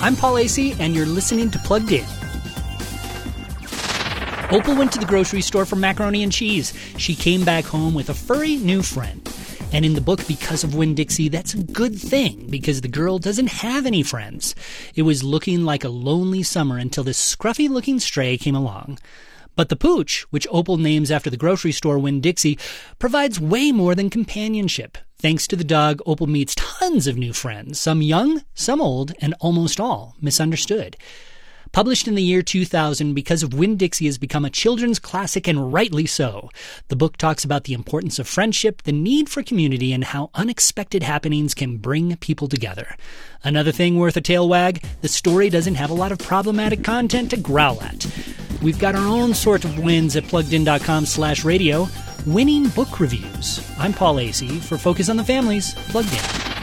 I'm Paul Asay, and you're listening to Plugged In. Opal went to the grocery store for macaroni and cheese. She came back home with a furry new friend. And in the book, Because of Winn Dixie, that's a good thing because the girl doesn't have any friends. It was looking like a lonely summer until this scruffy looking stray came along. But the pooch, which Opal names after the grocery store Winn Dixie, provides way more than companionship. Thanks to the dog, Opal meets tons of new friends, some young, some old, and almost all misunderstood. Published in the year 2000, Because of Winn Dixie has become a children's classic and rightly so. The book talks about the importance of friendship, the need for community, and how unexpected happenings can bring people together. Another thing worth a tail wag, the story doesn't have a lot of problematic content to growl at. We've got our own sort of wins at pluggedin.com slash radio, winning book reviews. I'm Paul Asay for Focus on the Family's, Plugged In.